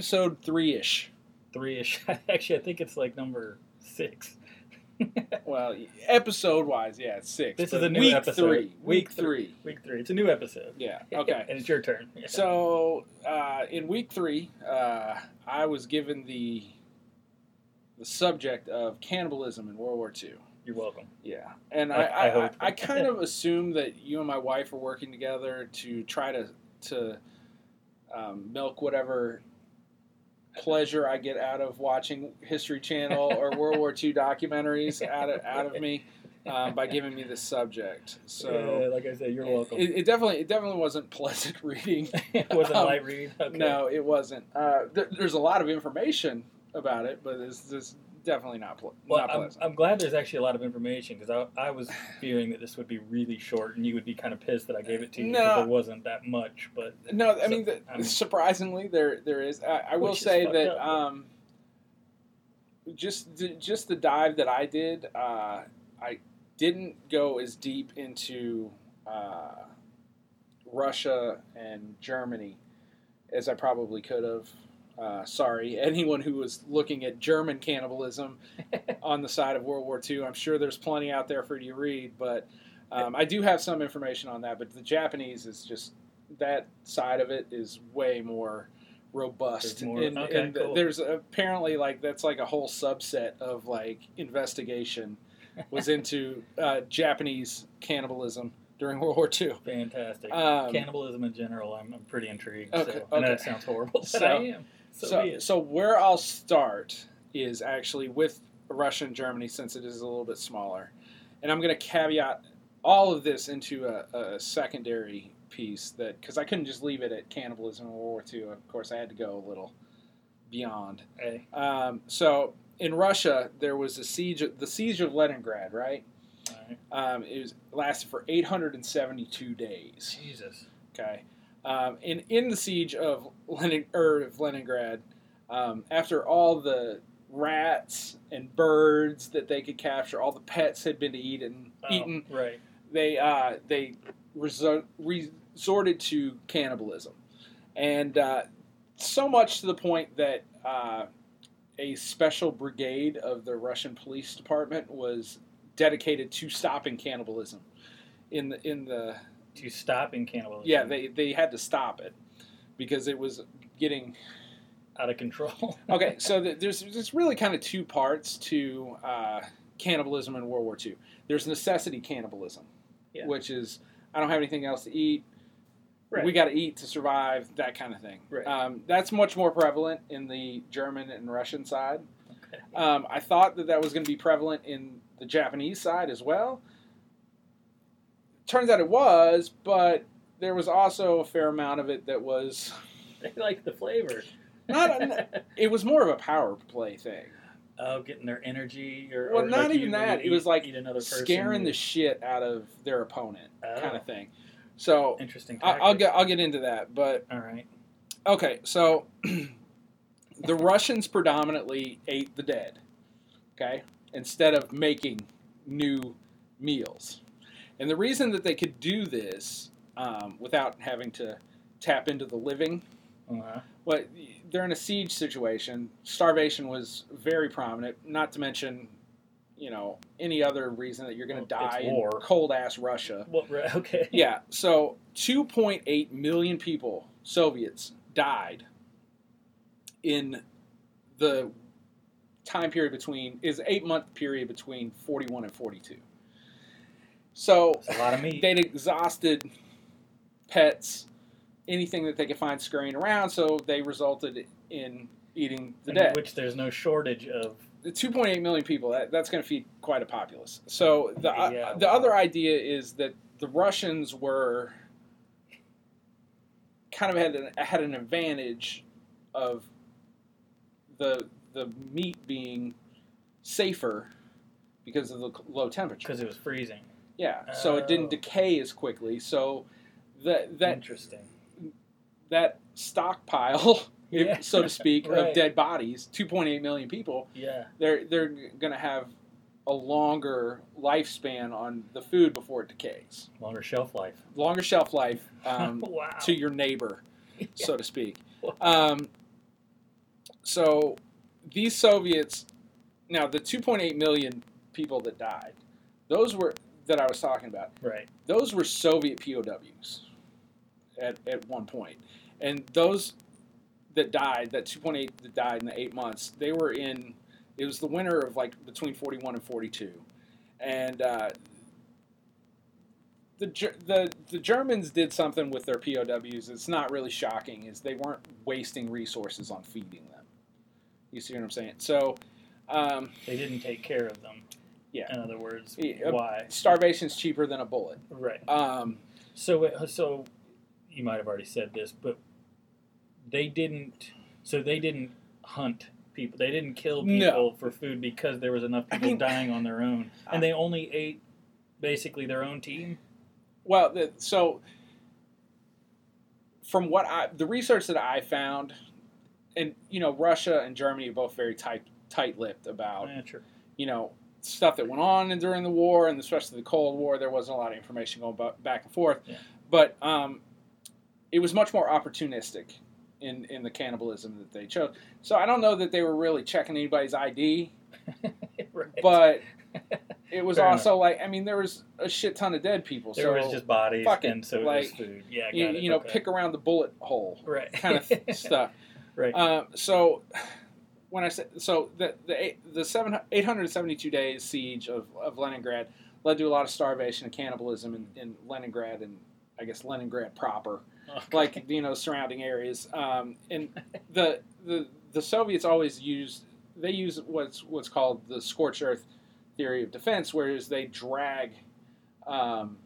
episode three ish. Three ish. Actually, I think it's like number six. Well, episode wise, yeah, it's six. This is a new week episode. Three. Week Week three. three. Week three. It's a new episode. Yeah. Okay. and it's your turn. Yeah. So uh, in week three, uh, I was given the the subject of cannibalism in World War II. you're welcome. Yeah, and I- I, I, I I. I kind of assume that you and my wife are working together to try to to um, milk whatever pleasure I get out of watching History Channel or World War II documentaries out of out of me um, by giving me this subject. So. Yeah, like I said, you're welcome. It, it definitely it definitely wasn't pleasant reading. it wasn't um, light read. Okay. No, it wasn't. Uh, there, there's a lot of information about it, but it's, it's definitely not ple- Well, not I'm. I'm glad there's actually a lot of information because I, I was fearing that this would be really short and you would be kind of pissed that I gave it to you No. because there wasn't that much. But no, I so, mean, the, I mean- surprisingly, there there is. I, I will say that up. um, just the, just the dive that I did, uh, I didn't go as deep into uh, Russia and Germany as I probably could have. Uh, sorry, anyone who was looking at German cannibalism on the side of World War II. I'm sure there's plenty out there for you to read, but um, I do have some information on that. But the Japanese is just that side of it is way more robust. There's more- and, okay, and cool. there's apparently like that's like a whole subset of like investigation was into uh, Japanese cannibalism during World War II. fantastic. Um, Cannibalism in general, I'm, I'm pretty intrigued. Okay, so, I know okay. it sounds horrible, but So- I am. So, so, so where I'll start is actually with Russia and Germany since it is a little bit smaller, and I'm going to caveat all of this into a, a secondary piece that because I couldn't just leave it at cannibalism in World War II. Of course, I had to go a little beyond. Hey, Um, so in Russia, there was a siege, the siege of Leningrad, right? right. Um, it was lasted for 872 days. Jesus. Okay. Um, and in the siege of, Lenin, er, of Leningrad, um, after all the rats and birds that they could capture, all the pets had been eaten, Oh, eaten. Right. They uh, they resor- resorted to cannibalism, and uh, so much to the point that uh, a special brigade of the Russian police department was dedicated to stopping cannibalism. In the in the To stop in cannibalism. yeah, they, they had to stop it because it was getting out of control. okay. So th- there's there's really kind of two parts to uh, cannibalism in World War II. There's necessity cannibalism, Yeah. which is I don't have anything else to eat. Right. We got to eat to survive. That kind of thing. Right. Um, that's much more prevalent in the German and Russian side. Okay. Um, I thought that that was going to be prevalent in the Japanese side as well. Turns out it was, but there was also a fair amount of it that was They like the flavor. not. it was more of a power play thing, Oh, getting their energy or Well, or not like even that. It was like eat scaring the shit out of their opponent, kind Oh. of thing. So interesting. I- I'll get I'll get into that, but All right. okay. So the Russians predominantly ate the dead, okay, instead of making new meals. And the reason that they could do this um, without having to tap into the living Uh-huh. Well, they're in a siege situation. Starvation was very prominent. Not to mention, you know, any other reason that you're going to Well, die in cold ass Russia. Well, right, okay. Yeah. So 2.8 million people, Soviets, died in the time period between is eight month period between 41 and 42. So It's a lot of meat. they'd exhausted pets, anything that they could find scurrying around, so they resulted in eating the in dead. Which there's no shortage of. The 2.8 million people, that, that's going to feed quite a populace. So the, uh, Yeah, the wow. other idea is that the Russians were kind of had an, had an advantage of the the meat being safer because of the low temperature. Because it was freezing. Yeah, so it Oh. didn't decay as quickly. So that that Interesting. that stockpile, if- Yeah. so to speak, Right. of dead bodies, 2.8 million people, Yeah. they're they're going to have a longer lifespan on the food before it decays. Longer shelf life. Longer shelf life um, wow. to your neighbor, so to speak. Um, so these Soviets, now the 2.8 million people that died, those were that I was talking about. Right. Those were Soviet POWs at at one point, and those that died, that 2.8 that died in the eight months, they were in. It was the winter of like between 41 and 42, and uh, the the the Germans did something with their POWs. It's not really shocking. Is they weren't wasting resources on feeding them. You see what I'm saying? So. Um, They didn't take care of them. Yeah. In other words, Yeah, why? starvation's cheaper than a bullet. Right. Um, So, uh, so you might have already said this, but they didn't. So they didn't hunt people. They didn't kill No. people for food because there was enough I people mean- dying on their own, and they only ate basically their own team. well, the, so from what I the research that I found, and you know, Russia and Germany are both very tight tight-lipped about Yeah, sure. you know stuff that went on during the war and especially the Cold War. There wasn't a lot of information going back and forth, Yeah. but um, it was much more opportunistic in in the cannibalism that they chose. So I don't know that they were really checking anybody's ID, right. but it was Fair also like I mean there was a shit ton of dead people. there so was just bodies, fuck it, and so like, was food. Yeah, I you, it. you know okay. pick around the bullet hole right kind of stuff. right. Um, so when I said so, the the the seven eight hundred seventy two days siege of, of Leningrad led to a lot of starvation and cannibalism in, in Leningrad and I guess Leningrad proper, Okay. like you know surrounding areas. Um, and the the the Soviets always used they use what's what's called the scorched earth theory of defense, whereas they drag um,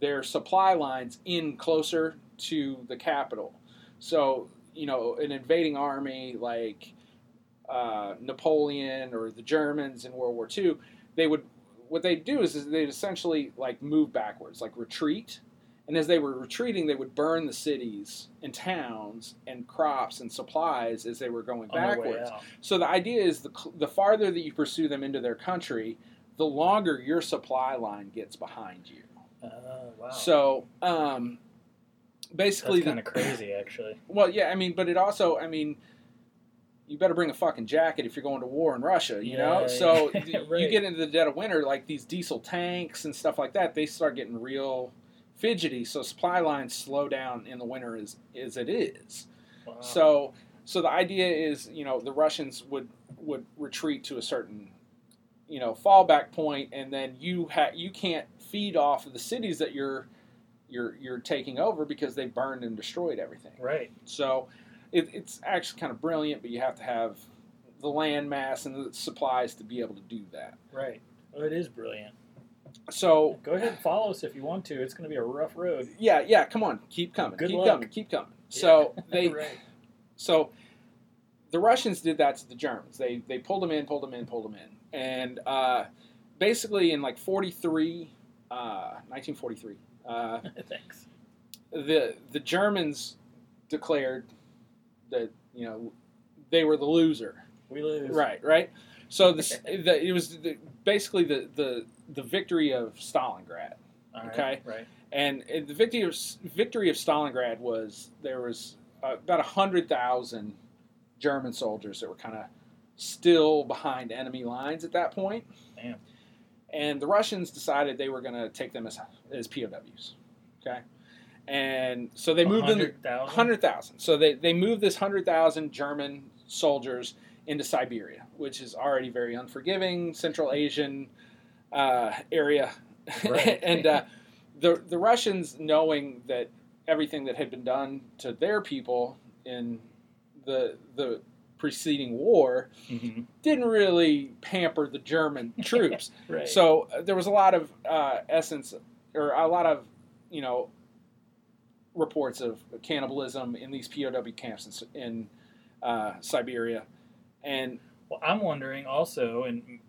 their supply lines in closer to the capital. So you know, an invading army like uh, Napoleon or the Germans in World War II, they would what they'd do is, is they'd essentially like move backwards, like retreat. And as they were retreating, they would burn the cities and towns and crops and supplies as they were going on their way backwards. So the idea is the the farther that you pursue them into their country, the longer your supply line gets behind you. Oh wow. So um, basically, that's kind of crazy, actually. well, yeah, I mean, but it also, I mean, you better bring a fucking jacket if you're going to war in Russia, you know. Yeah, So yeah, y- you get into the dead of winter, like these diesel tanks and stuff like that, they start getting real fidgety. So supply lines slow down in the winter as as it is. Wow. So so the idea is, you know, the Russians would would retreat to a certain, you know, fallback point, and then you ha- you can't feed off of the cities that you're you're you're taking over because they burned and destroyed everything. right. So it, it's actually kind of brilliant, but you have to have the land mass and the supplies to be able to do that. Right. Well, it is brilliant. So Go ahead and follow us if you want to. It's going to be a rough road. yeah, yeah, come on, keep coming, Good keep luck. coming, keep coming. So they right. So the Russians did that to the Germans. They they pulled them in, pulled them in, pulled them in, and uh, basically in like 43, uh, 1943, uh, Thanks. the the Germans declared that you know they were the loser. We lose. Right, right. So this the, it was the, basically the, the the victory of Stalingrad. Right, Okay. Right. And the victory of, victory of Stalingrad was there was uh, about hundred thousand German soldiers that were kind of still behind enemy lines at that point. Damn. And the Russians decided they were going to take them as as POWs. Okay. And so they moved them 100,000? hundred thousand. So they they moved this hundred thousand German soldiers into Siberia, which is already very unforgiving Central Asian uh, area, Right. and uh, the the Russians, knowing that everything that had been done to their people in the the preceding war, Mhm. didn't really pamper the German troops. Right. So uh, there was a lot of uh, essence, or a lot of, you know, reports of cannibalism in these POW camps in, in uh, Siberia, and Well, I'm wondering also, and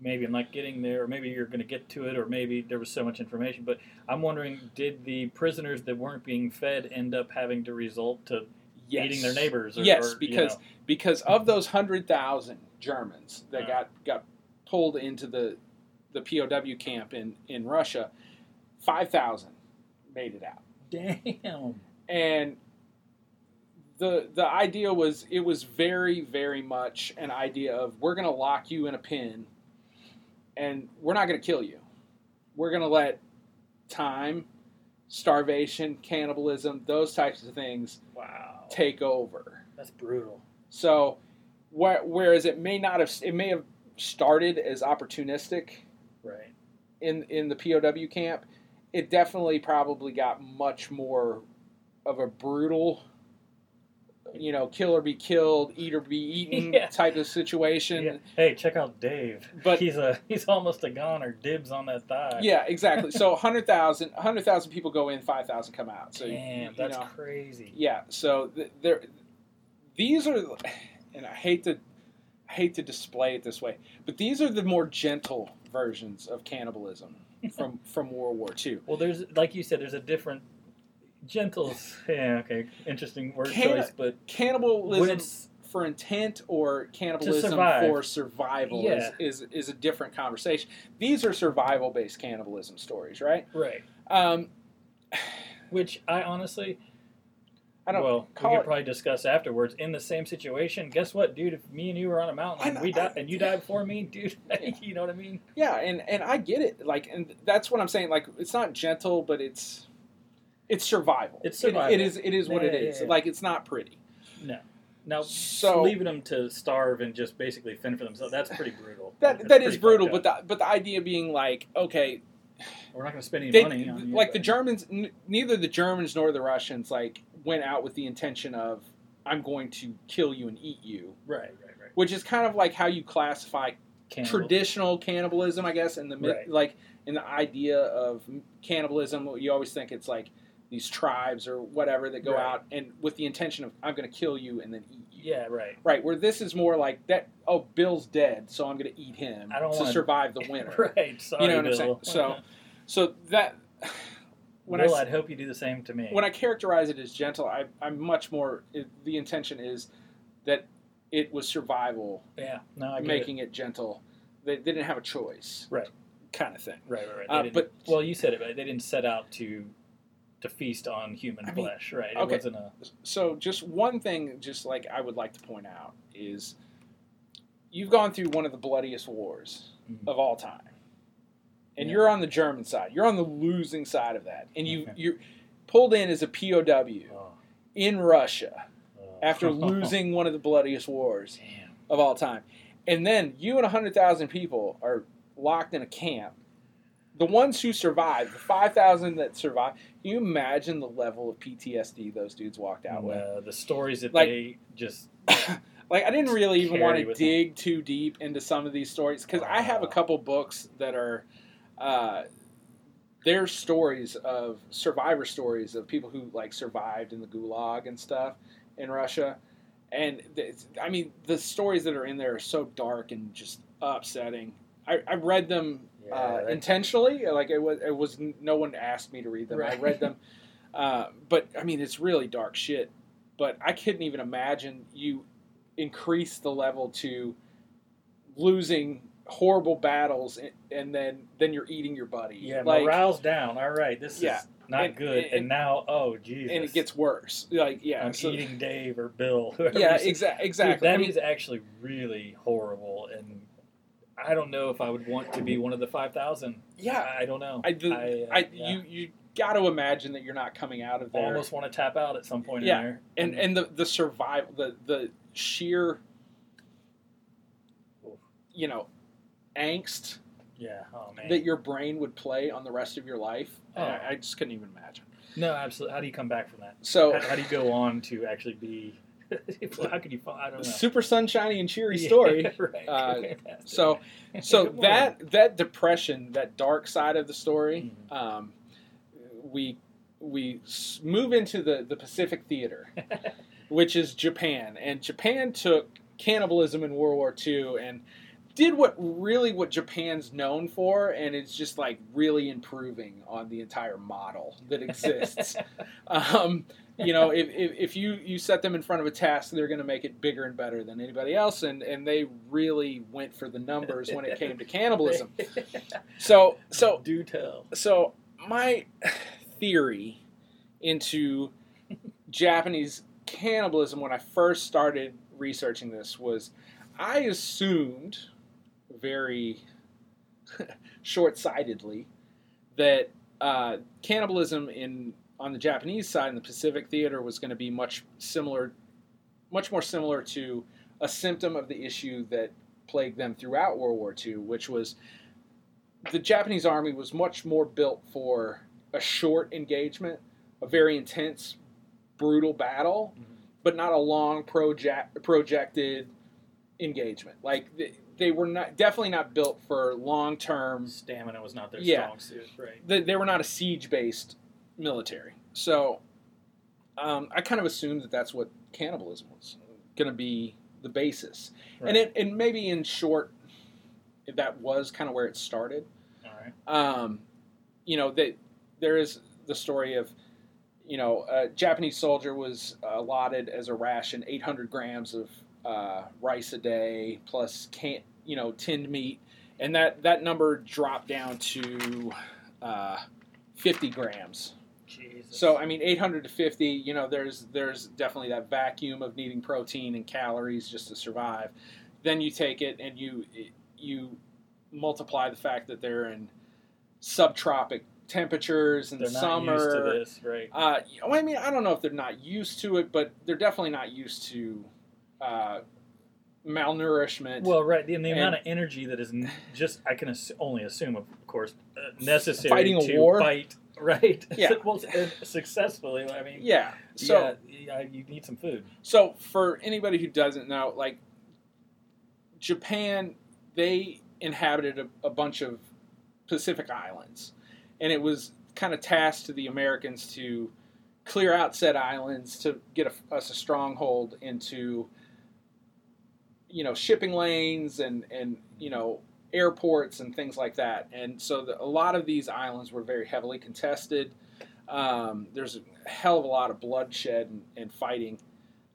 maybe I'm not getting there, or maybe you're going to get to it, or maybe there was so much information, but I'm wondering, did the prisoners that weren't being fed end up having to result to yes, eating their neighbors? Or, yes, or, you because know, because of those hundred thousand Germans that got got pulled into the the POW camp in in Russia, five thousand made it out. Damn. and the the idea was it was very very much an idea of we're going to lock you in a pen and we're not going to kill you we're going to let time starvation cannibalism those types of things Wow. take over That's brutal. so wh- whereas it may not have it may have started as opportunistic Right. in in the POW camp, it definitely probably got much more of a brutal, you know, kill or be killed, eat or be eaten Yeah. type of situation. Yeah. Hey, check out Dave. But- he's a he's almost a goner. Dibs on that thigh. Yeah, exactly. So 100,000 100,000 people go in, 5,000 come out. So you- Damn, you that's know, crazy. yeah. So th- there, these are, and I hate to, I hate to display it this way, but these are the more gentle versions of cannibalism from from World War II. Well, there's like you said, there's a different gentles. Yeah, okay, interesting word choice, but Cannibalism for intent or cannibalism for survival Yeah. is, is is a different conversation. These are survival based cannibalism stories, right? right, Um, which I honestly, I don't well, we could it- probably discuss afterwards. In the same situation, guess what, dude? If me and you were on a mountain and we died, and you died before me, dude, you know what I mean? yeah, and and I get it. Like, and that's what I'm saying. Like, it's not gentle, but it's it's survival. It's It- survival. it is. It is what Yeah, it yeah, is. yeah. Like, it's not pretty. No. Now, So- leaving them to starve and just basically fend for themselves—that's pretty brutal. That That's that is brutal. But the but the idea being like, okay, we're not going to spend any they, money on you, like the Germans, n- neither the Germans nor the Russians like went out with the intention of I'm going to kill you and eat you, right, right, right. which is kind of like how you classify Cannibal. traditional cannibalism, I guess, in the myth, Right. like in the idea of cannibalism. You always think it's like these tribes or whatever that go Right. out and with the intention of I'm going to kill you and then eat you. Yeah, right. Right, where this is more like that. Oh, Bill's dead, so I'm going to eat him I don't to wanna- survive the winter. right. Sorry, You know what I'm saying? So- So that when Bill, I I'd hope you do the same to me. when I characterize it as gentle, I, I'm much more. It, the intention is that it was survival, yeah, no, making it. gentle. They, they didn't have a choice, Right. Kind of thing. right, right, right. uh, but- well, you said it, but they didn't set out to to feast on human I mean, flesh, right? It okay. wasn't a So, just one thing, just like I would like to point out is, you've gone through one of the bloodiest wars Mhm. of all time, and Yeah. you're on the German side. You're on the losing side of that, and you you're pulled in as a POW oh, in Russia oh. after losing one of the bloodiest wars. Damn. of all time. And then you and 100,000 people are locked in a camp. The ones who survived, the 5,000 that survived, can you imagine the level of PTSD those dudes walked out with? Uh, the stories that Like- they just Like, I didn't really even want to with them. dig too deep into some of these stories because I have a couple books that are. Uh, they're stories of survivor stories of people who like survived in the gulag and stuff in Russia, and I mean the stories that are in there are so dark and just upsetting. I, I read them Yeah, uh, intentionally, like it was it was no one asked me to read them. I read them, uh, but I mean it's really dark shit. But I couldn't even imagine you increase the level to losing horrible battles and, and then then you're eating your buddy. yeah, like, morale's down. All right, this Yeah. is not And- good. and- And, now, oh Jesus, and it gets worse. Like yeah, I'm so- eating Dave or Bill. yeah, exa- Dude, exactly. that I mean, is actually really horrible, and I don't know if I would want to be one of the five thousand. yeah, I don't know. I, the, I, uh, I, yeah. you you got to imagine that you're not coming out of there. almost want to tap out at some point Yeah, in there. and and the the survival the the sheer you know angst yeah, oh man. that your brain would play on the rest of your life Oh. I, I just couldn't even imagine no, absolutely. How do you come back from that? so How, how do you go on to actually be? how could you? fi- I don't know. super sunshiny and cheery Yeah, story right. Uh, so so that that depression that dark side of the story Mhm. um, we we move into the the pacific theater which is Japan. And Japan took cannibalism in World War II and did what really what Japan's known for, and it's just like really improving on the entire model that exists. um, you know, if, if, if you, you set them in front of a task, they're going to make it bigger and better than anybody else, and, and they really went for the numbers when it came to cannibalism. So so do tell. so my theory into Japanese cannibalism when I first started researching this was I assumed very short-sightedly that uh, cannibalism in on the Japanese side in the Pacific Theater was going to be much similar, much more similar to a symptom of the issue that plagued them throughout World War II, which was the Japanese army was much more built for a short engagement, a very intense, brutal battle, Mhm. but not a long project projected engagement. Like they, were not definitely not built for long term. Stamina was not their Yeah. strong suit, right? They, they were not a siege based military. So um, I kind of assumed that that's what cannibalism was going to be the basis, right. and it and maybe in short, that was kind of where it started. All right. um, you know that there is the story of you know a Japanese soldier was allotted as a ration 800 grams of uh, rice a day plus can you know tinned meat, and that that number dropped down to uh, 50 grams. Jesus. So I mean, 800 to 50. You know, there's there's definitely that vacuum of needing protein and calories just to survive. Then you take it and you you multiply the fact that they're in subtropic temperatures in they're the not summer. used to this, right? Uh, I mean, I don't know if they're not used to it, but they're definitely not used to uh, malnourishment. Well, right, and the And- amount of energy that is n- just, I can ass- only assume, of course, uh, necessary Fighting a to war? fight, right? Yeah. well, uh, successfully, I mean, yeah. So yeah, you need some food. So, for anybody who doesn't know, like Japan, they inhabited a, a bunch of Pacific islands, and it was kind of tasked to the Americans to clear out said islands to get a, us a stronghold into, you know, shipping lanes and and you know airports and things like that. And so, the, a lot of these islands were very heavily contested. Um, there's a hell of a lot of bloodshed and, and fighting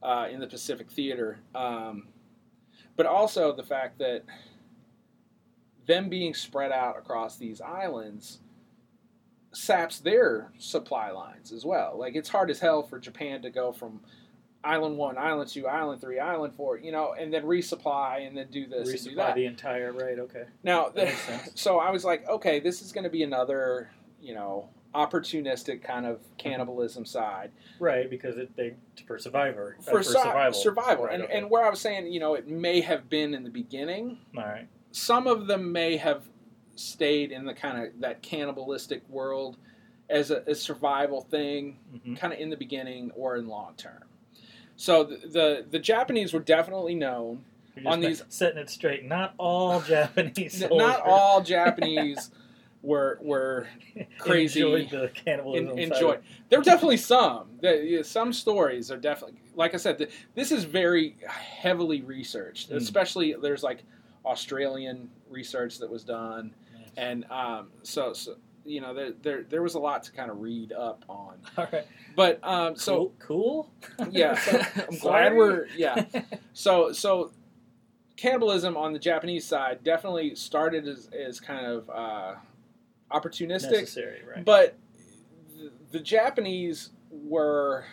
uh, in the Pacific Theater, um, but also the fact that them being spread out across these islands saps their supply lines as well. Like it's hard as hell for Japan to go from island one, island two, island three, island four, you know, and then resupply and then do this and do Resupply that. the entire, right? Okay, Now, that makes sense. so I was like, okay, this is going to be another, you know, opportunistic kind of cannibalism side Right, because it, they for survivor uh, for, for survival. survival. Right, and, okay. and where I was saying, you know, it may have been in the beginning. all right, Some of them may have stayed in the kind of that cannibalistic world as a, a survival thing, hmm kind of in the beginning or in long term. So the, the the Japanese were definitely known. On these- setting it straight. Not all Japanese. Soldiers Not all Japanese were were crazy. enjoyed the cannibalism. en- side enjoy. There were definitely some. Some stories are definitely, like I said, this is very heavily researched. Mm. Especially there's like Australian research that was done, and um, so, so you know there, there there was a lot to kind of read up on. All right. But um, so cool. cool? yeah, So- I'm glad we're yeah. So so cannibalism on the Japanese side definitely started as, as kind of uh, opportunistic. necessary, right? But the, the Japanese were.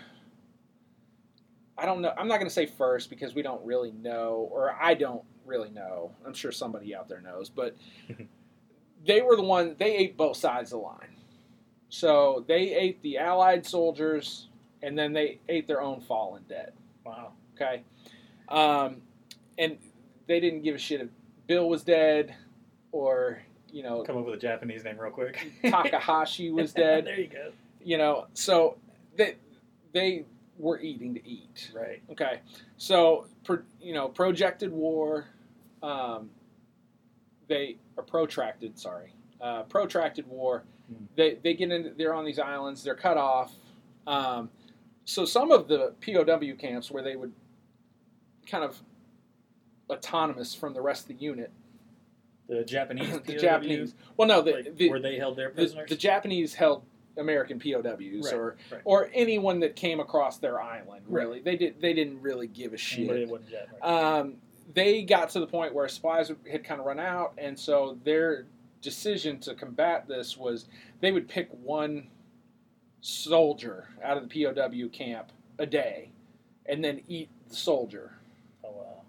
I don't know. I'm not going to say first because we don't really know, or I don't really know. I'm sure somebody out there knows, but they were the one. They ate both sides of the line. So they ate the Allied soldiers, and then they ate their own fallen dead. wow. Okay, um, and they didn't give a shit if Bill was dead, or you know Come up with a Japanese name real quick. Takahashi was dead. there you go. you know so they they were eating to eat Right. okay so pro, you know projected war um, they or protracted sorry uh, protracted war Hmm. they they get in they're on these islands they're cut off um, so some of the POW camps where they would kind of autonomous from the rest of the unit The Japanese. the Japanese well no the, like, the, where they held their the, prisoners. the Japanese held American POWs Right, or right. or anyone that came across their island. Right. Really, they did they didn't really give a shit. that wasn't Jap- right. Um, they got to the point where supplies had kind of run out, and so their decision to combat this was they would pick one soldier out of the POW camp a day and then eat the soldier. Oh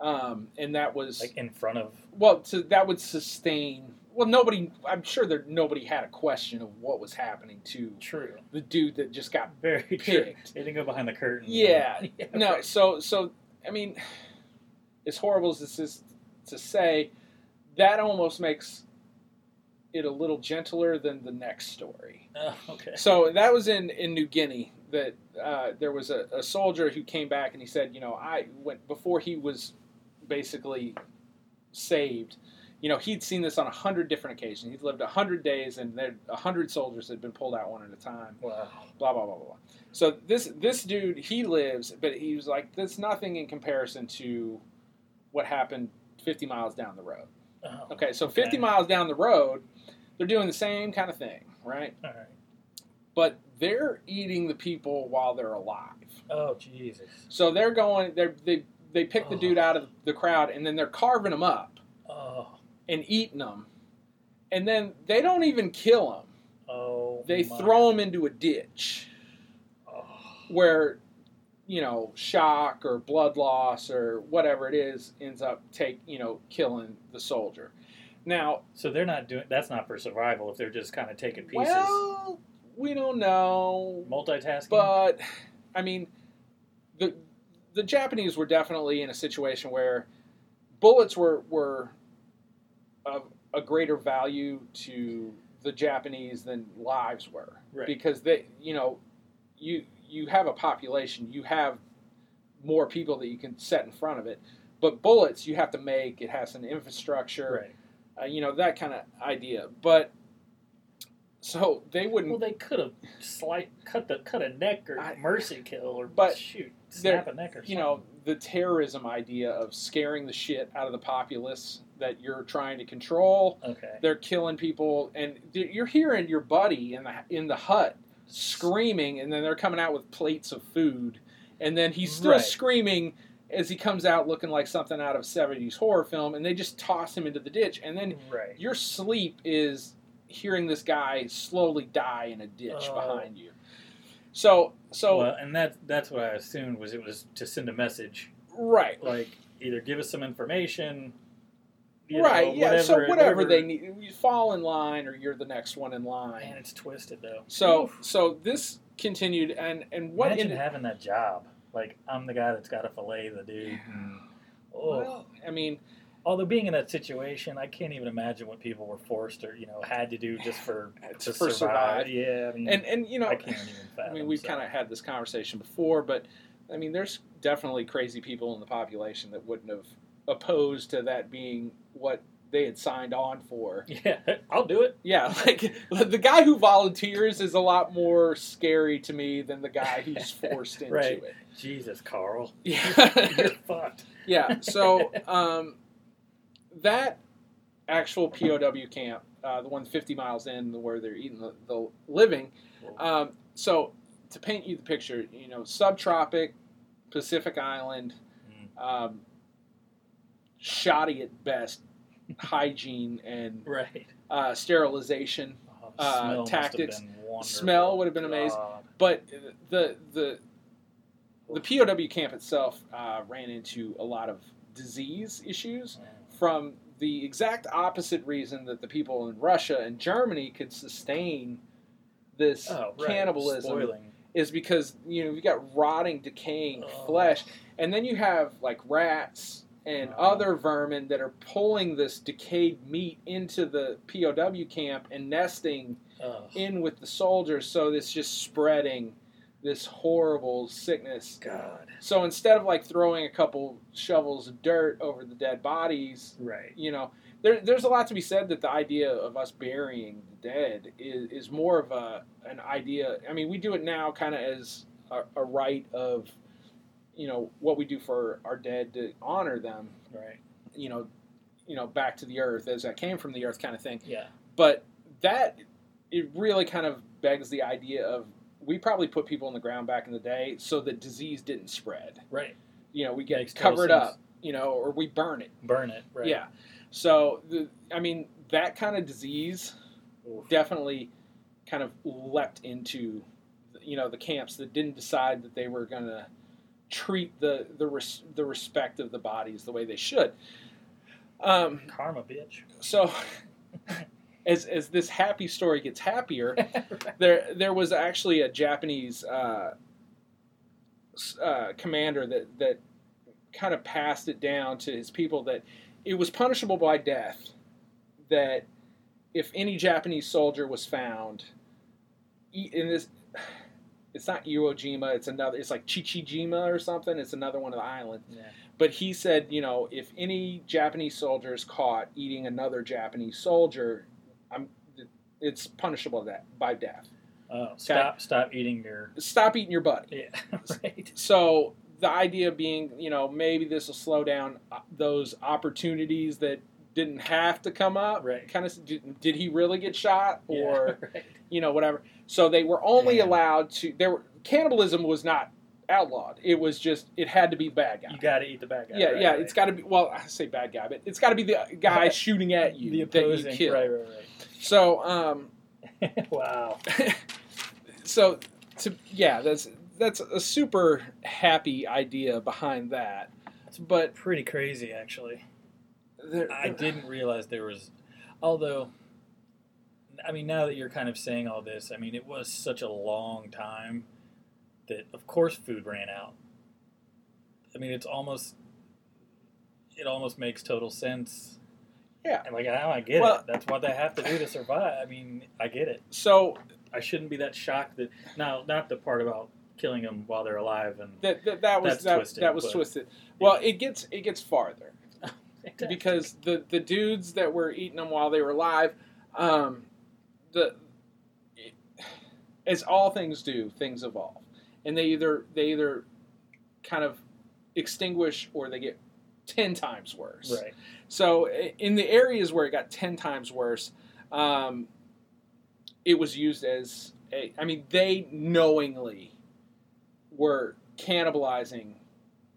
wow. Um, and that was Like in front of. well, so that would sustain. Well, nobody. I'm sure there nobody had a question of what was happening to True. the dude that just got Very true. They didn't go behind the curtain. Yeah. yeah No, so so I mean, as horrible as this is to say, that almost makes it a little gentler than the next story. Oh, okay. So that was in in New Guinea. That uh, there was a, a soldier who came back and he said, you know, I went before he was basically saved. You know, he'd seen this on a hundred different occasions. He'd lived a hundred days, and there a hundred soldiers had been pulled out one at a time Wow. blah blah blah blah. blah. So this this dude he lives, but he was like, "There's nothing in comparison to what happened 50 miles down the road." Oh, Okay, so 50 Okay. miles down the road, they're doing the same kind of thing, right? All right. But they're eating the people while they're alive. Oh Jesus. So they're going, they're, they they pick the Oh. dude out of the crowd, and then they're carving him up Oh. and eating them, and then they don't even kill him. Oh. They my. throw him into a ditch. Oh. where you know shock or blood loss or whatever it is ends up take you know killing the soldier now So they're not doing. That's not for survival. If they're just kind of taking pieces. well we don't know Multitasking. but i mean the the japanese were definitely in a situation where bullets were were of a greater value to the japanese than lives were Right. because they you know you you have a population you have more people that you can set in front of it but bullets you have to make it has an infrastructure right. uh, you know that kind of idea but so they wouldn't Well, they could have slight cut the cut a neck or I- mercy kill or But shoot snap a neck or something. you know the terrorism idea of scaring the shit out of the populace that you're trying to control Okay. they're killing people and you're hearing your buddy in the in the hut screaming and then they're coming out with plates of food and then he's still Right. screaming as he comes out looking like something out of 70s horror film and they just toss him into the ditch and then Right. your sleep is hearing this guy slowly die in a ditch Oh. behind you so so well, and that that's what I assumed was it was to send a message, right like either give us some information, you right know, yeah so whatever- whatever, they need you fall in line or you're the next one in line And it's twisted though. so Oof. so this continued and and what imagine ended- having that job. Like I'm the guy that's got to fillet the dude. and- oh. well i mean Although being in that situation, I can't even imagine what people were forced or you know had to do just for To- to for survive. Yeah, I mean, and and you know I can't even fathom. I mean, we've so. kind of had this conversation before, but I mean, there's definitely crazy people in the population that wouldn't have opposed to that being what they had signed on for. Yeah, I'll do it. Yeah, like the guy who volunteers is a lot more scary to me than the guy who's forced into Right. it. Jesus, Carl, Yeah, you're fucked. yeah. So um, that actual POW camp, uh, the one 50 miles in where they're eating the, the living, Um, so to paint you the picture, you know, subtropic, Pacific Island, Mm. um, shoddy at best, hygiene and Right. uh, sterilization. Oh, Uh, tactics. Have been wonderful. Smell would have been amazing. God. But the the the POW camp itself uh, ran into a lot of disease issues from the exact opposite reason that the people in Russia and Germany could sustain this Oh, right. cannibalism Spoiling. is because you know you got rotting, decaying Oh. flesh, and then you have like rats and other vermin that are pulling this decayed meat into the POW camp and nesting Oh, in with the soldiers. So it's just spreading this horrible sickness. God. So instead of like throwing a couple shovels of dirt over the dead bodies, Right. you know, there, there's a lot to be said that the idea of us burying the dead is, is more of a an idea. I mean, we do it now kind of as a, a rite of, you know, what we do for our dead to honor them. Right. You know, you know, back to the earth as I came from the earth, kind of thing. Yeah. But that it really kind of begs the idea of we probably put people in the ground back in the day so that disease didn't spread. Right. You know, we get Makes cover it up, you know, or we burn it. Burn it. Right. Yeah. So, the, I mean, that kind of disease Oof. definitely kind of leapt into, you know, the camps that didn't decide that they were going to treat the the res, the respect of the bodies the way they should. Um, Karma, bitch. so, as as this happy story gets happier, there there was actually a Japanese uh, uh, commander that that kind of passed it down to his people that it was punishable by death. That if any Japanese soldier was found, in this, it's not Iwo Jima. It's another. It's like Chichijima or something. It's another one of the islands. Yeah. But he said, you know, if any Japanese soldier is caught eating another Japanese soldier, I'm, it's punishable that by death. Oh, stop! Stop eating your. Stop eating your buddy. Yeah. right. So the idea being, you know, maybe this will slow down uh, those opportunities that didn't have to come up. Right. Kind of, did, did he really get shot or, Yeah, right. you know, whatever. So they were only Damn. allowed to. There were cannibalism was not outlawed. It was just it had to be the bad guy. you got to eat the bad guy. yeah, right, yeah. right. It's got to be. Well, I say bad guy, but it's got to be the guy shooting at you the that you opposing. kill. Right, right, So, um, wow. so to yeah, that's that's a super happy idea behind that. But Pretty crazy, actually. there, I didn't realize there was, although, I mean, now that you're kind of saying all this, I mean, it was such a long time that, of course, food ran out. I mean, it's almost, it almost makes total sense. Yeah. And like, now I get Well- it. That's what they have to do to survive. I mean, I get it. So I shouldn't be that shocked that, now, not the part about killing them while they're alive and that that, that was that, twisted, that was but- twisted. Well, it gets it gets farther because the the dudes that were eating them while they were alive, um, the as all things do, things evolve, and they either they either kind of extinguish or they get ten times worse. right. So in the areas where it got ten times worse, um, it was used as a. I mean, they knowingly were cannibalizing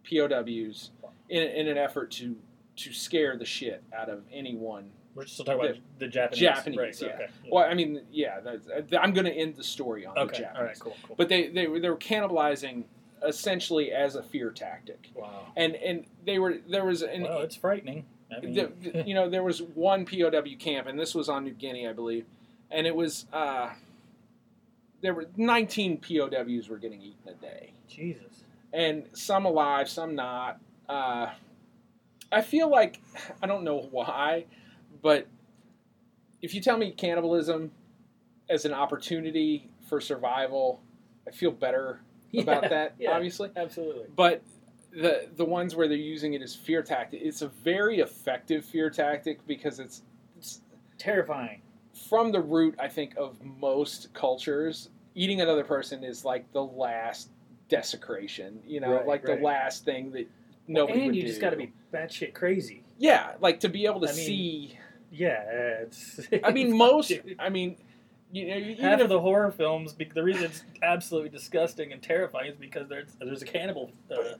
POWs in, in an effort to to scare the shit out of anyone. We're still talking about the Japanese. Japanese, right, yeah. Okay. Well, I mean, yeah, that's, I'm going to end the story on the Okay. Japanese. All right. Cool. Cool. But they, they were they were cannibalizing essentially as a fear tactic, wow. and and they were there was an well, it's frightening. I mean, the, the- you know, there was one POW camp, and this was on New Guinea, I believe, and it was uh, there were 19 POWs were getting eaten a day, Jesus. and some alive, some not. Uh, I feel like I don't know why, but if you tell me cannibalism as an opportunity for survival, I feel better about that. yeah. Obviously, Absolutely. but the the ones where they're using it as fear tactic, it's a very effective fear tactic because it's, it's Terrifying. from the root. I think of most cultures, eating another person is like the last desecration. You know, Right, like right. the last thing that nobody and would you do. just got to be batshit crazy. yeah, like to be able to I mean, see. Yeah, it's. I mean, most. I mean, you know, even half if, of the horror films. The reason it's absolutely disgusting and terrifying is because there's there's a cannibal uh,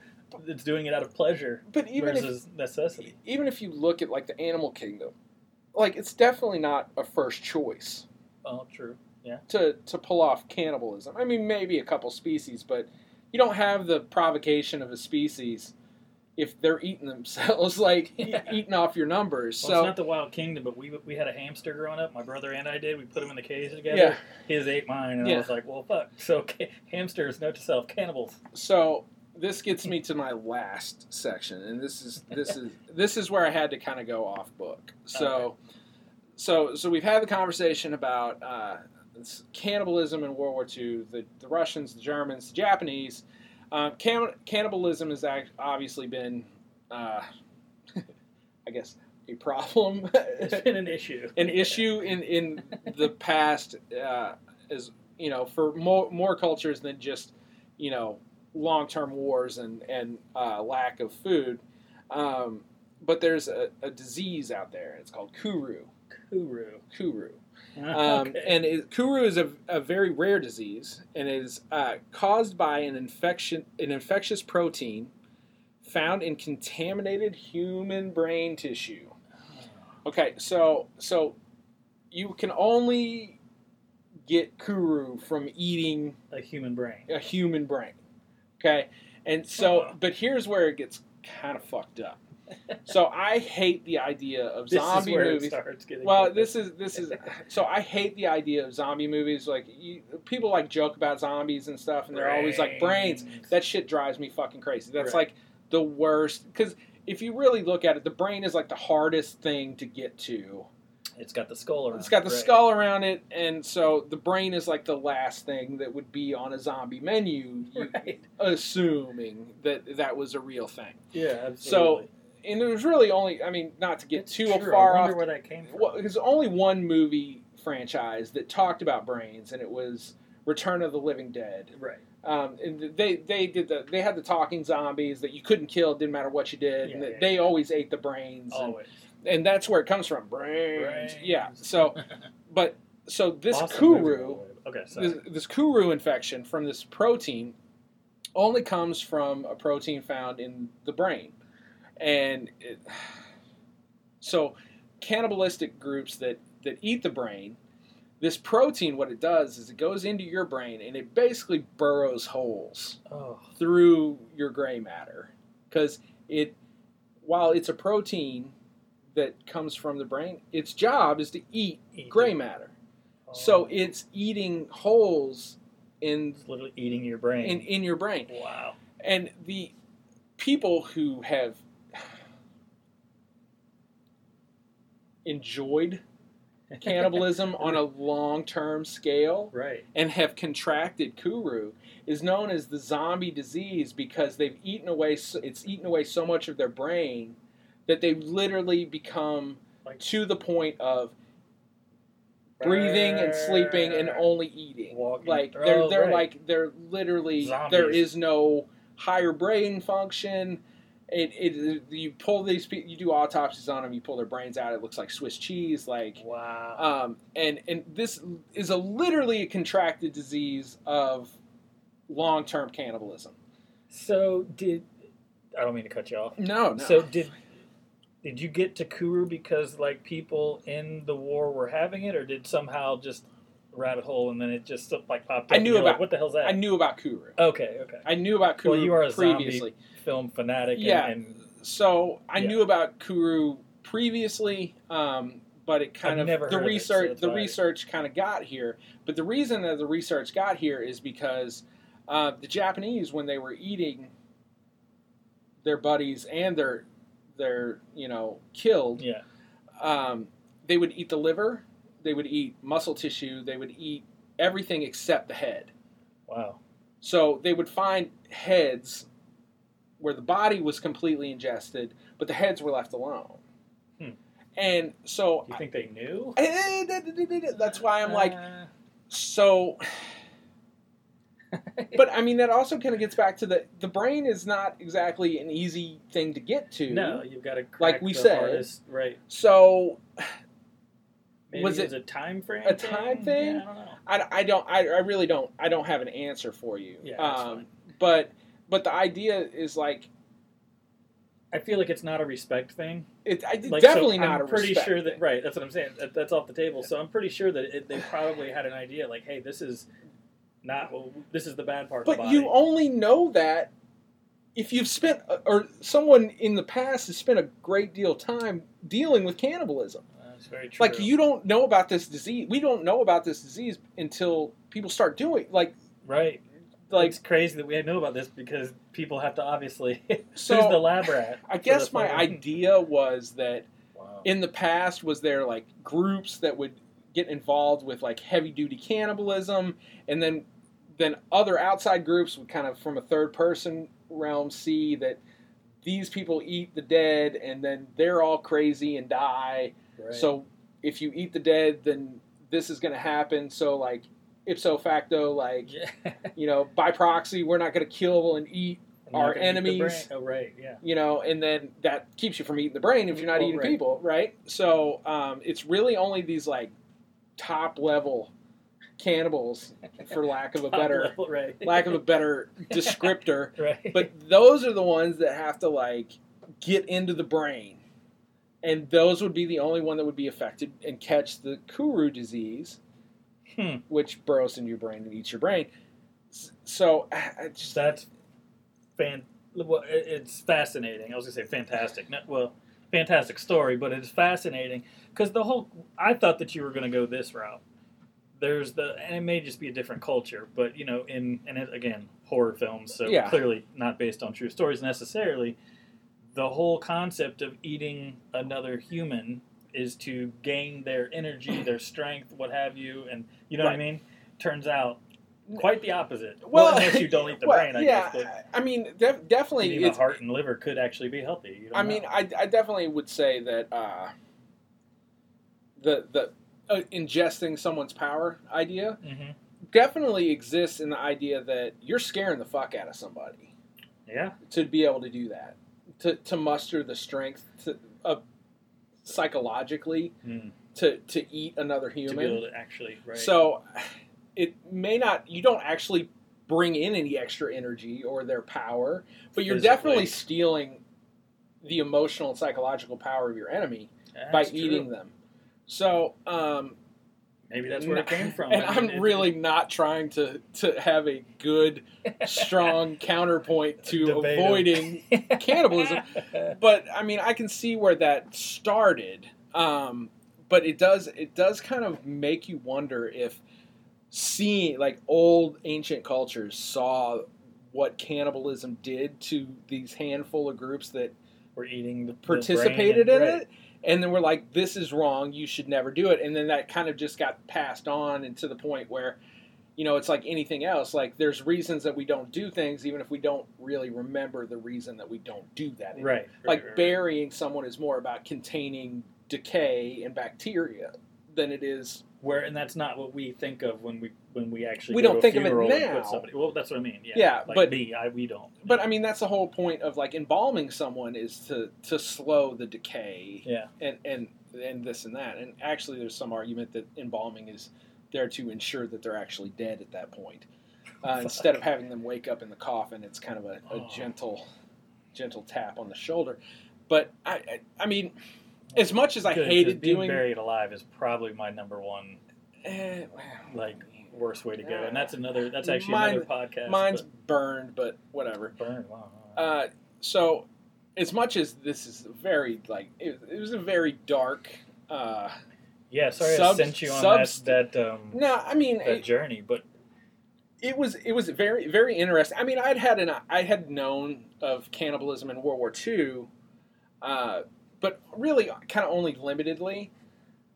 that's doing it out of pleasure but even if versus necessity. even if you look at like the animal kingdom, like it's definitely not a first choice. Oh, true. Yeah. To to pull off cannibalism. I mean, maybe a couple species, but you don't have the provocation of a species if they're eating themselves, like e- Yeah. eating off your numbers. Well, it's so not the Wild Kingdom, but we we had a hamster growing up. My brother and I did. We put him in the cage together. yeah, His ate mine, and Yeah. I was like, "Well, fuck." So ca- hamsters, note to self, cannibals. so this gets me to my last section, and this is this is this is where I had to kind of go off book. So, so so we've had the conversation about uh, cannibalism in World War II. The the Russians, the Germans, the Japanese. Um, can- cannibalism has obviously been, uh, I guess, a problem. It's been an issue. an issue in in the past uh, is you know for more more cultures than just you know long term wars and and uh, lack of food. Um, but there's a, a disease out there. It's called kuru. Kuru. Kuru. Um, Okay. And it, kuru is a, a very rare disease and is uh, caused by an infection, an infectious protein found in contaminated human brain tissue. Okay, so so you can only get kuru from eating a human brain. a human brain. Okay, And so, but here's where it gets kind of fucked up. So I hate the idea of This zombie movies. it starts getting. Well, this is this is so I hate the idea of zombie movies. Like you, people like joke about zombies and stuff, and they're always like brains. That shit drives me fucking crazy. That's Right. like the worst because if you really look at it, the brain is like the hardest thing to get to. It's got the skull around. It's got the right. skull around it, and so the brain is like the last thing that would be on a zombie menu, Right. assuming that that was a real thing. Yeah, absolutely. And there was really only, I mean, not to get It's too true. far I off wonder where that came from. well, there's only one movie franchise that talked about brains, and it was Return of the Living Dead. Right. Um, and they they did the they had the talking zombies that you couldn't kill, didn't matter what you did, and Yeah, that yeah. they always ate the brains, and, Always. and that's where it comes from, brains. Brains. Yeah. So, but so this Awesome the kuru. Okay, this, this kuru infection from this protein, only comes from a protein found in the brain, and it, so cannibalistic groups that that eat the brain this protein what it does is it goes into your brain and it basically burrows holes oh, through your gray matter because it while it's a protein that comes from the brain its job is to eat eat gray it. matter Oh. so it's eating holes in It's literally eating your brain. in, in your brain wow. and the people who have enjoyed cannibalism on a long-term scale Right. and have contracted kuru is known as the zombie disease because they've eaten away so, it's eaten away so much of their brain that they literally become Like to the point of breathing and sleeping and only eating Walking. like Oh, they're they're right. like they're literally Zombies. there is no higher brain function it, it you pull these you do autopsies on them you pull their brains out it looks like swiss cheese like Wow. um, and and this is a literally a contracted disease of long-term cannibalism. so did I don't mean to cut you off. No, no. So did did you get to Kuru because like people in the war were having it, or did somehow just rabbit hole and then it just like popped up? I knew you're like, about- what the hell's that? I knew about Kuru. okay, okay. I knew about Kuru Well, you are a zombie previously. Film fanatic. and- Yeah. And, So I Yeah. knew about Kuru previously, um, but it kind I've of never the of it, so research the research kind of got here. But the reason that the research got here is because uh, the Japanese, when they were eating their buddies and their their you know killed, yeah. um, they would eat the liver, they would eat muscle tissue, they would eat everything except the head. Wow. So they would find heads where the body was completely ingested, but the heads were left alone. Hmm. And so you think they knew? Eh, eh, eh, that's why I'm like, Uh, so. But I mean, that also kind of gets back to the the brain is not exactly an easy thing to get to. no, you've got to Like we said, hardest- right? So Maybe Was it was a time frame? a time thing? Yeah, I don't know. I, I don't I, I really don't I don't have an answer for you. Yeah, um, but but the idea is like I feel like it's not a respect thing. it I, Like, definitely so not I'm a pretty respect sure that right. That's what I'm saying. That, that's off the table. So I'm pretty sure that it, they probably had an idea. Like, hey, this is not. Well, this is the bad part. of the But you only know that if you've spent, or someone in the past has spent a great deal of time dealing with cannibalism. That's very true. Like you don't know about this disease. We don't know about this disease until people start doing like right. like. it's crazy that we know about this because people have to obviously. So, who's the lab rat? I guess my idea was that Wow. in the past was there like groups that would get involved with like heavy duty cannibalism and then then other outside groups would kind of from a third person realm see that these people eat the dead and then they're all crazy and die Right. so if you eat the dead then this is going to happen so like ipso facto like yeah. you know by proxy we're not going to kill and eat I'm our gonna eat enemies- Oh right. Yeah. you know, and then that keeps you from eating the brain if you're not Well, eating right. people, right? So um, it's really only these like top level cannibals, for lack of a better level, right. lack of a better descriptor. right. But those are the ones that have to like get into the brain, and those would be the only one that would be affected and catch the Kuru disease, Hmm. which burrows into your brain and eats your brain. So I just that's fan. Well, it's fascinating. I was gonna say fantastic. Not, well, fantastic story, but it's fascinating because the whole. I thought that you were gonna go this route. There's the, and it may just be a different culture, but you know, in and it, again, horror films, so Yeah. clearly not based on true stories necessarily. The whole concept of eating another human is to gain their energy, their strength, what have you, and you know what I mean. Turns out quite the opposite. Well, Well, unless you don't eat the well, brain, I yeah, guess. I mean, def- definitely. eating the heart and liver could actually be healthy. I mean. I, I definitely would say that uh, the the uh, ingesting someone's power idea Mhm. definitely exists in the idea that you're scaring the fuck out of somebody yeah, to be able to do that, to to muster the strength to uh, psychologically Mm. to to eat another human. actually right. So it may not you don't actually bring in any extra energy or their power, but you're Physically. definitely stealing the emotional and psychological power of your enemy That's by true. eating them. So, um, Maybe that's where it came from. And I mean, it- really not trying to to have a good, strong counterpoint to avoiding cannibalism. but I mean, I can see where that started. Um, but it does it does kind of make you wonder if seeing like old ancient cultures saw what cannibalism did to these handful of groups that We're eating the the participated brain in and- it and then we're like this is wrong you should never do it and then that kind of just got passed on and to the point where you know it's like anything else like there's reasons that we don't do things even if we don't really remember the reason that we don't do that Right. right, like right, right. burying someone is more about containing decay and bacteria than it is Where and that's not what we think of when we when we actually We don't think of it now. somebody. Well, that's what I mean. Yeah. Yeah, like but- me, I we don't. but i mean that's the whole point of like embalming someone is to to slow the decay yeah. and and and this and that. And actually, there's some argument that embalming is there to ensure that they're actually dead at that point, uh, instead of having them wake up in the coffin. It's kind of a, a Oh. gentle, gentle tap on the shoulder. But I, I, I mean, as much as I Good, hated being doing, buried alive is probably my number one eh, well, like worst way to go, and that's another. That's actually Mine- another podcast. mine's but burned, but whatever. burned. Wow. Uh, so, as much as this is very like it, it was a very dark. Uh, yeah. Sorry, subs- I sent you on subs- that that um no, I mean, that journey, but it was it was very very interesting. I mean, I'd had an I had known of cannibalism in World War II, uh, but really kind of only limitedly.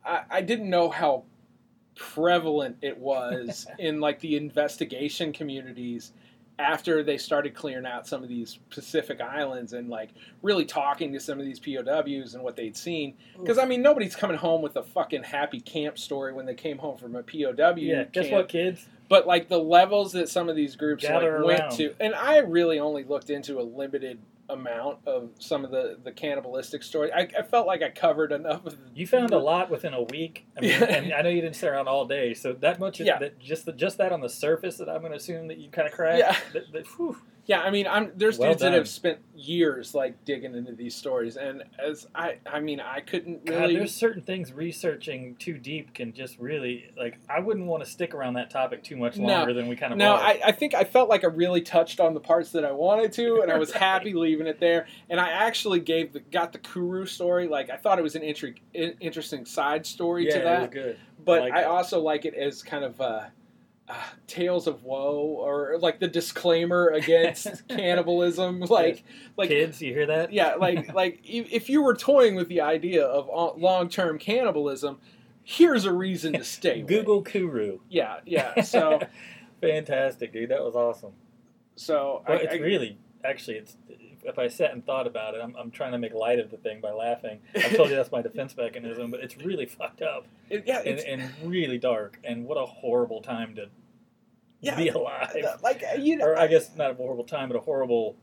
I, I didn't know how prevalent it was in like the investigation communities after they started clearing out some of these Pacific islands and like really talking to some of these POWs and what they'd seen. Because I mean, nobody's coming home with a fucking happy camp story when they came home from a POW. yeah. Guess what, kids? but like the levels that some of these groups Gather like went around. to and i really only looked into a limited amount of some of the the cannibalistic story. i, I felt like i covered enough of You found a lot within a week. I mean, and I know you didn't stay around all day, so that much, Yeah. that just the, just that on the surface that I'm going to assume that you kind of cracked. Yeah. That, that, whew. Yeah i mean i'm there's Well dudes that have spent years like digging into these stories and as i i mean i couldn't God, really there's certain things researching too deep can just really like. I wouldn't want to stick around that topic too much No. longer than we kind of. no. I, I think I felt like I really touched on the parts that I wanted to, and I was happy leaving it there. And I actually gave the got the Kuru story. Like I thought it was an intri- interesting side story yeah, to that. good. but like I also like it as kind of uh, uh, tales of woe or like the disclaimer against cannibalism. Like, like Kids, you hear that? yeah, like like if you were toying with the idea of long term cannibalism, here's a reason to stay. Google Kuru. Yeah, yeah. So Fantastic, dude. That was awesome. so Well, I, it's I- really actually it's if I sat and thought about it, I'm, I'm trying to make light of the thing by laughing. I told you that's my defense mechanism, but it's really fucked up it- yeah, and, it's, and really dark. And what a horrible time to Yeah, be alive. like you know, or I guess not a horrible time, but a horrible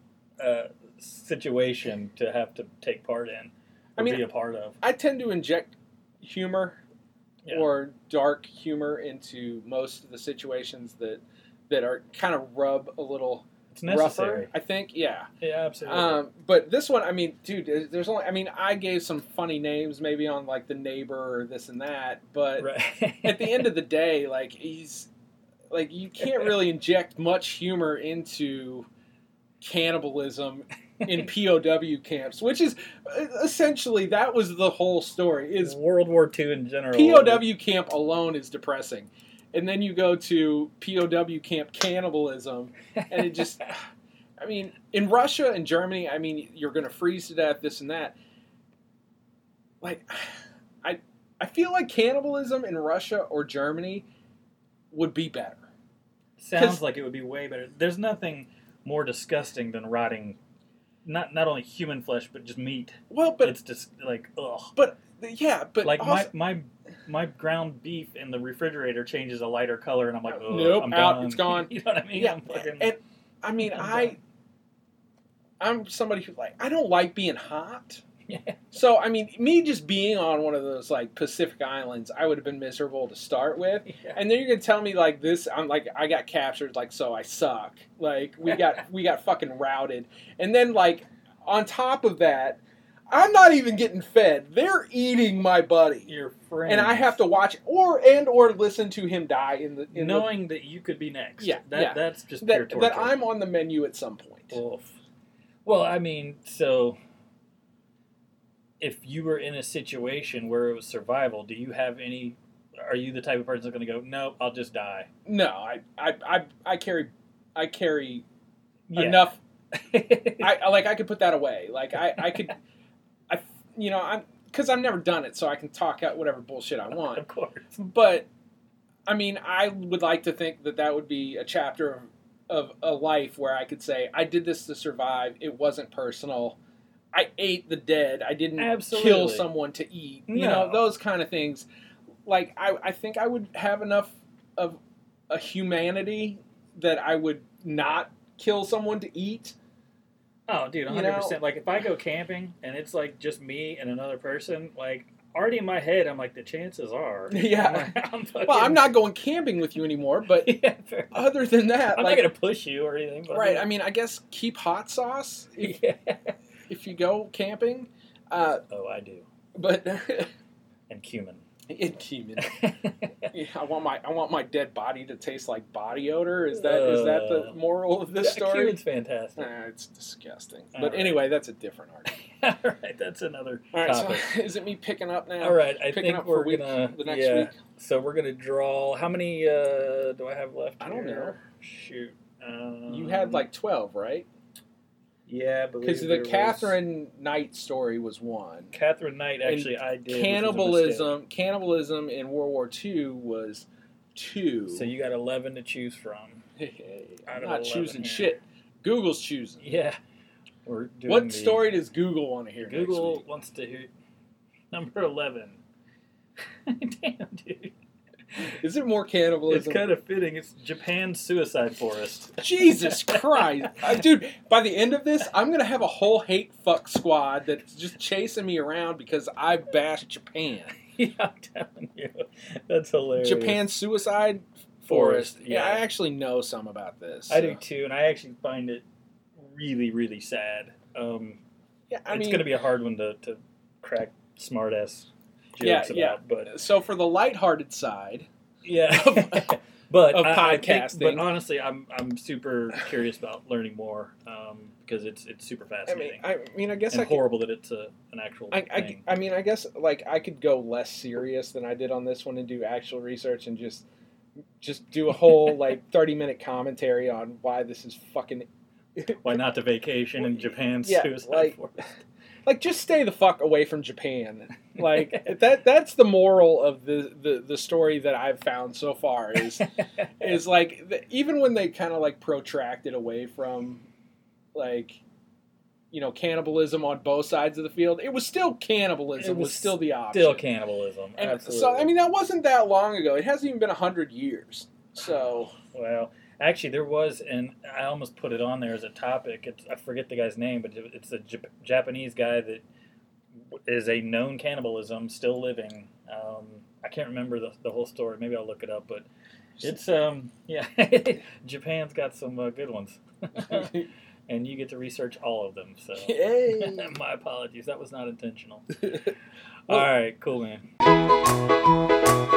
uh, situation to have to take part in. I mean, be a part of. I tend to inject humor Yeah. or dark humor into most of the situations that that are kind of rub a little. Rougher. I think, yeah. Yeah, absolutely. Um, but this one, I mean, dude, there's- only. I mean, I gave some funny names maybe on like the neighbor or this and that, but right. at the end of the day, like he's like you can't really inject much humor into cannibalism in POW camps, which is uh, essentially that was the whole story. Is World War II in general. POW camp alone is depressing, and then you go to POW camp cannibalism, and it just. I mean, in Russia and Germany, I mean, you're going to freeze to death, this and that. Like, I, I feel like cannibalism in Russia or Germany would be better. Sounds like it would be way better. There's nothing more disgusting than rotting, not not only human flesh but just meat. Well, but it's just like ugh. but yeah, but like also, my my my ground beef in the refrigerator changes a lighter color, and I'm like, oh, Nope, I'm out, done. it's gone. you know what I mean? yeah, I'm fucking, and I mean, I'm I, I'm somebody who like I don't like being hot. yeah. So I mean, me just being on one of those like Pacific islands, I would have been miserable to start with. Yeah. And then you're gonna tell me like this, I'm like I got captured, like so I suck. Like we got we got fucking routed. And then like on top of that, I'm not even getting fed. They're eating my buddy. your friend, And I have to watch or and or listen to him die in the in knowing that you could be next. Yeah, that yeah. that's just the, pure that, torture. that I'm on the menu at some point. Oof. Well, I mean, so if you were in a situation where it was survival, do you have any? Are you the type of person that's going to go, nope, I'll just die? No, I I I, I carry I carry Yeah. enough I, like I could put that away. Like I, I could, you know, I'm because I've never done it, so I can talk out whatever bullshit I want. of course. But I mean, I would like to think that that would be a chapter of, of a life where I could say I did this to survive. It wasn't personal. I ate the dead. I didn't kill someone to eat. You know, those kind of things. Like I, I think I would have enough of a humanity that I would not kill someone to eat. Oh, dude, You 100. know- percent Like if I go camping and it's like just me and another person, like already in my head, I'm like, the chances are, Yeah. I'm, I'm fucking, Well, I'm not going camping with you anymore, but yeah, other than that, I'm like, not gonna push you or anything. Right? I mean, I guess keep hot sauce if, yeah. if you go camping, uh, Oh, I do. but And cumin. in cumin. Yeah, I want my I want my dead body to taste like body odor. Is that is that the Uh, moral of this story? Cumin's fantastic. Nah, it's disgusting. All but right. anyway, that's a different argument. All right, that's another All right, topic. so is it me picking up now? All right, I picking think we're week, gonna the next yeah. week. So we're gonna draw. How many uh, do I have left? I don't here? know. Shoot. Um, You had like twelve, right? Yeah, Because the there was- Katherine Knight story was one. Katherine Knight. And Actually, I did which was a Cannibalism, cannibalism in World War II was two. So you got eleven to choose from. out I'm not choosing here. shit. Google's choosing. Yeah. We're doing What the- story does Google want to hear? next Google week? wants to hear number eleven. Damn, dude. Is it more cannibalism? It's kind of fitting. It's Japan's suicide forest. Jesus Christ, Uh, dude! By the end of this, I'm gonna have a whole hate fuck squad that's just chasing me around because I bashed Japan. yeah, I'm telling you, that's hilarious. Japan suicide forest. Forest, Yeah, yeah. I actually know some about this. I so- do too, and I actually find it really, really sad. Um, Yeah, I it's mean, to be a hard one to, to crack smart ass Yeah, jokes yeah. but so for the lighthearted side, yeah. but of I- I think- but honestly, I'm I'm super curious about learning more um, because it's it's super fascinating. I mean, I mean, I guess and I could, horrible that it's a, an actual I, I, thing. I mean, I guess like I could go less serious than I did on this one and do actual research and just just do a whole like thirty minute commentary on why this is fucking Why not to vacation in Japan? Yeah, suicide like- forest? like just stay the fuck away from Japan. Like that that's the moral of the, the, the story that I've found so far is is like the, even when they kind of like protracted away from like you know cannibalism on both sides of the field, it was still cannibalism It was, was still the option. Still cannibalism. And Absolutely. so I mean that wasn't that long ago. It hasn't even been a hundred years. So Well, actually, there was, and I almost put it on there as a topic. It's, I forget the guy's name, but it's a Japanese guy that is a known cannibalism, still living. Um, I can't remember the, the whole story. Maybe I'll look it up. But it's um yeah, Japan's got some uh, good ones, and you get to research all of them. So my apologies, that was not intentional. All right, cool man.